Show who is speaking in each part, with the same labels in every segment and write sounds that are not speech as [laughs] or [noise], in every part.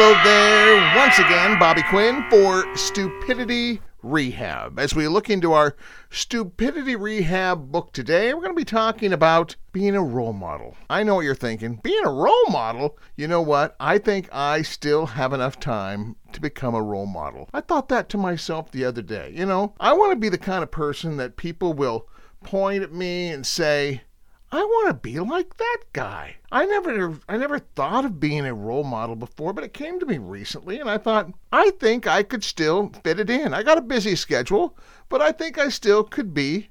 Speaker 1: Hello there, once again, Bobby Quinn for Stupidity Rehab. As we look into our Stupidity Rehab book today, we're going to be talking about being a role model. I know what you're thinking. Being a role model? You know what? I think I still have enough time to become a role model. I thought that to myself the other day. You know, I want to be the kind of person that people will point at me and say, I want to be like that guy. I never I never thought of being a role model before, but it came to me recently and I thought I think I could still fit it in. I got a busy schedule, but I think I still could be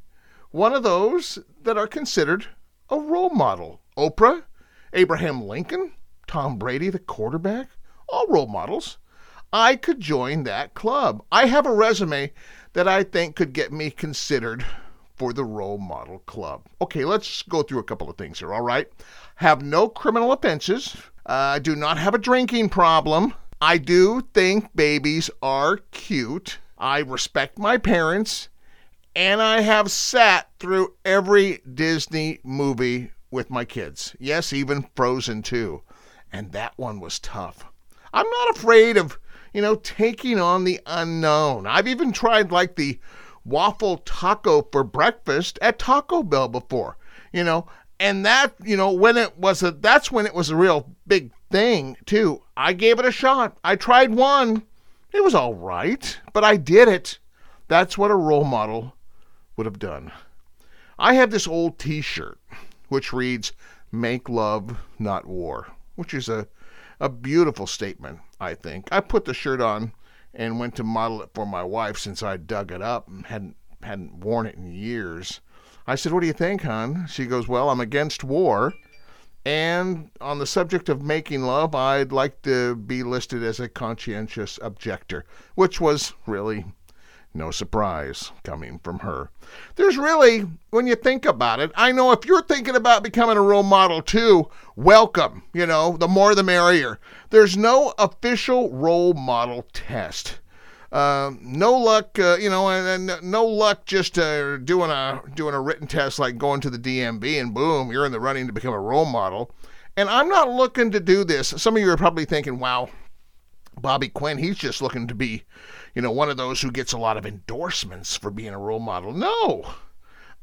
Speaker 1: one of those that are considered a role model. Oprah, Abraham Lincoln, Tom Brady the quarterback, all role models. I could join that club. I have a resume that I think could get me considered for the Role Model Club. Okay, let's go through a couple of things here, all right? Have no criminal offenses. I uh, do not have a drinking problem. I do think babies are cute. I respect my parents. And I have sat through every Disney movie with my kids. Yes, even Frozen 2. And that one was tough. I'm not afraid of, you know, taking on the unknown. I've even tried like the waffle taco for breakfast at Taco Bell before, you know, and that, you know, when it was a, that's when it was a real big thing too. I gave it a shot. I tried one. It was all right, but I did it. That's what a role model would have done. I have this old t shirt which reads, Make love, not war, which is a, a beautiful statement, I think. I put the shirt on and went to model it for my wife since I dug it up and hadn't hadn't worn it in years. I said, "What do you think, hon?" She goes, "Well, I'm against war." And on the subject of making love, I'd like to be listed as a conscientious objector, which was really no surprise coming from her. There's really, when you think about it, I know if you're thinking about becoming a role model too, welcome. You know, the more the merrier. There's no official role model test. Uh, no luck, uh, you know, and, and, no luck just uh, doing a doing a written test like going to the DMV and boom, you're in the running to become a role model. And I'm not looking to do this. Some of you are probably thinking, "Wow, Bobby Quinn, he's just looking to be, you know, one of those who gets a lot of endorsements for being a role model. No.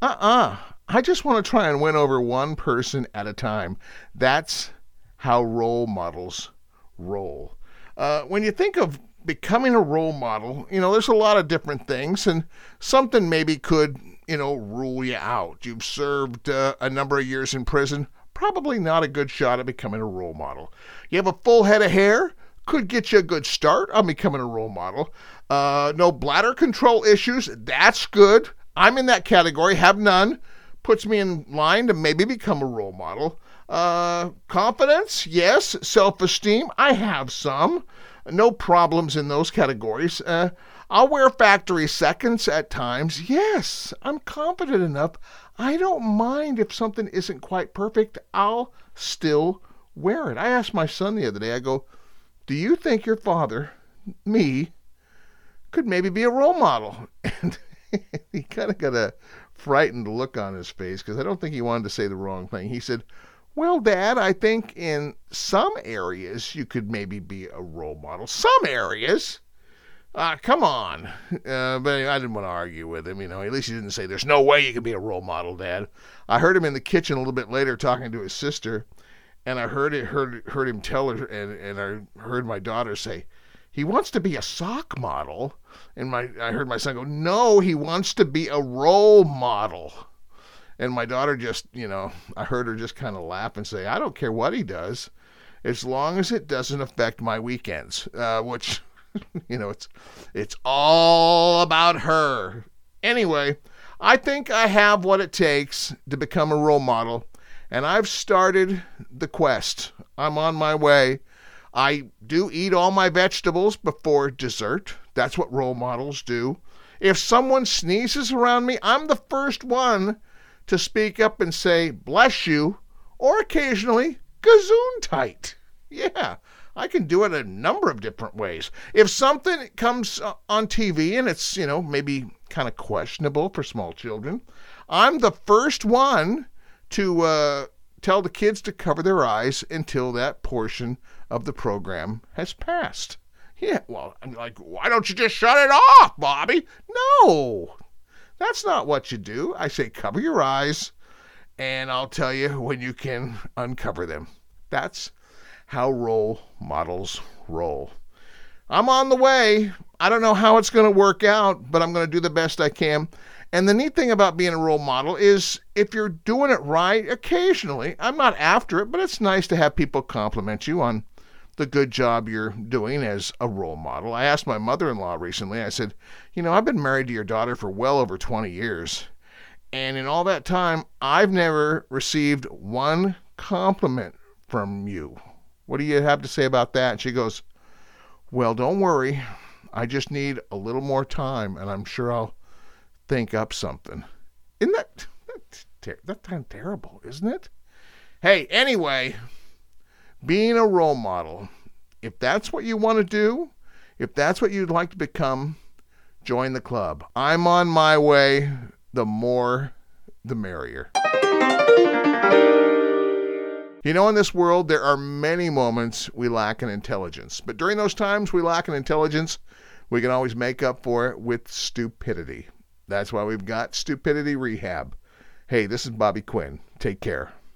Speaker 1: Uh-uh. I just want to try and win over one person at a time. That's how role models roll. Uh, when you think of becoming a role model, you know, there's a lot of different things, and something maybe could, you know, rule you out. You've served uh, a number of years in prison, probably not a good shot at becoming a role model. You have a full head of hair, could get you a good start on becoming a role model. Uh, no bladder control issues, that's good. I'm in that category, have none. Puts me in line to maybe become a role model. Uh, confidence, yes. Self esteem, I have some. No problems in those categories. Uh, I'll wear factory seconds at times. Yes, I'm confident enough. I don't mind if something isn't quite perfect. I'll still wear it. I asked my son the other day, I go, do you think your father, me, could maybe be a role model? [laughs] And [laughs] he kind of got a frightened look on his face because I don't think he wanted to say the wrong thing. He said, Well, Dad, I think in some areas you could maybe be a role model. Some areas? Ah, uh, come on. Uh, but I didn't want to argue with him. You know, at least he didn't say, There's no way you could be a role model, Dad. I heard him in the kitchen a little bit later talking to his sister and I heard it heard heard him tell her and, and I heard my daughter say, he wants to be a sock model. And my I heard my son go, No, he wants to be a role model. And my daughter just, you know, I heard her just kind of laugh and say, I don't care what he does, as long as it doesn't affect my weekends. Uh, which, [laughs] you know, it's it's all about her. Anyway, I think I have what it takes to become a role model and I've started the quest. I'm on my way. I do eat all my vegetables before dessert. That's what role models do. If someone sneezes around me, I'm the first one to speak up and say, bless you, or occasionally, gesundheit. Yeah, I can do it a number of different ways. If something comes on TV and it's, you know, maybe kind of questionable for small children, I'm the first one to uh, tell the kids to cover their eyes until that portion of the program has passed. Yeah, well, I'm like, why don't you just shut it off, Bobby? No, that's not what you do. I say, cover your eyes, and I'll tell you when you can uncover them. That's how role models roll. I'm on the way. I don't know how it's going to work out, but I'm going to do the best I can. And the neat thing about being a role model is if you're doing it right, occasionally, I'm not after it, but it's nice to have people compliment you on the good job you're doing as a role model. I asked my mother in law recently, I said, You know, I've been married to your daughter for well over 20 years. And in all that time, I've never received one compliment from you. What do you have to say about that? And she goes, Well, don't worry. I just need a little more time, and I'm sure I'll think up something. Isn't that that's, that's kind of terrible, isn't it? Hey, anyway, being a role model, if that's what you want to do, if that's what you'd like to become, join the club. I'm on my way. The more, the merrier. You know, in this world, there are many moments we lack in intelligence. But during those times we lack in intelligence, we can always make up for it with stupidity. That's why we've got Stupidity Rehab. Hey, this is Bobby Quinn. Take care.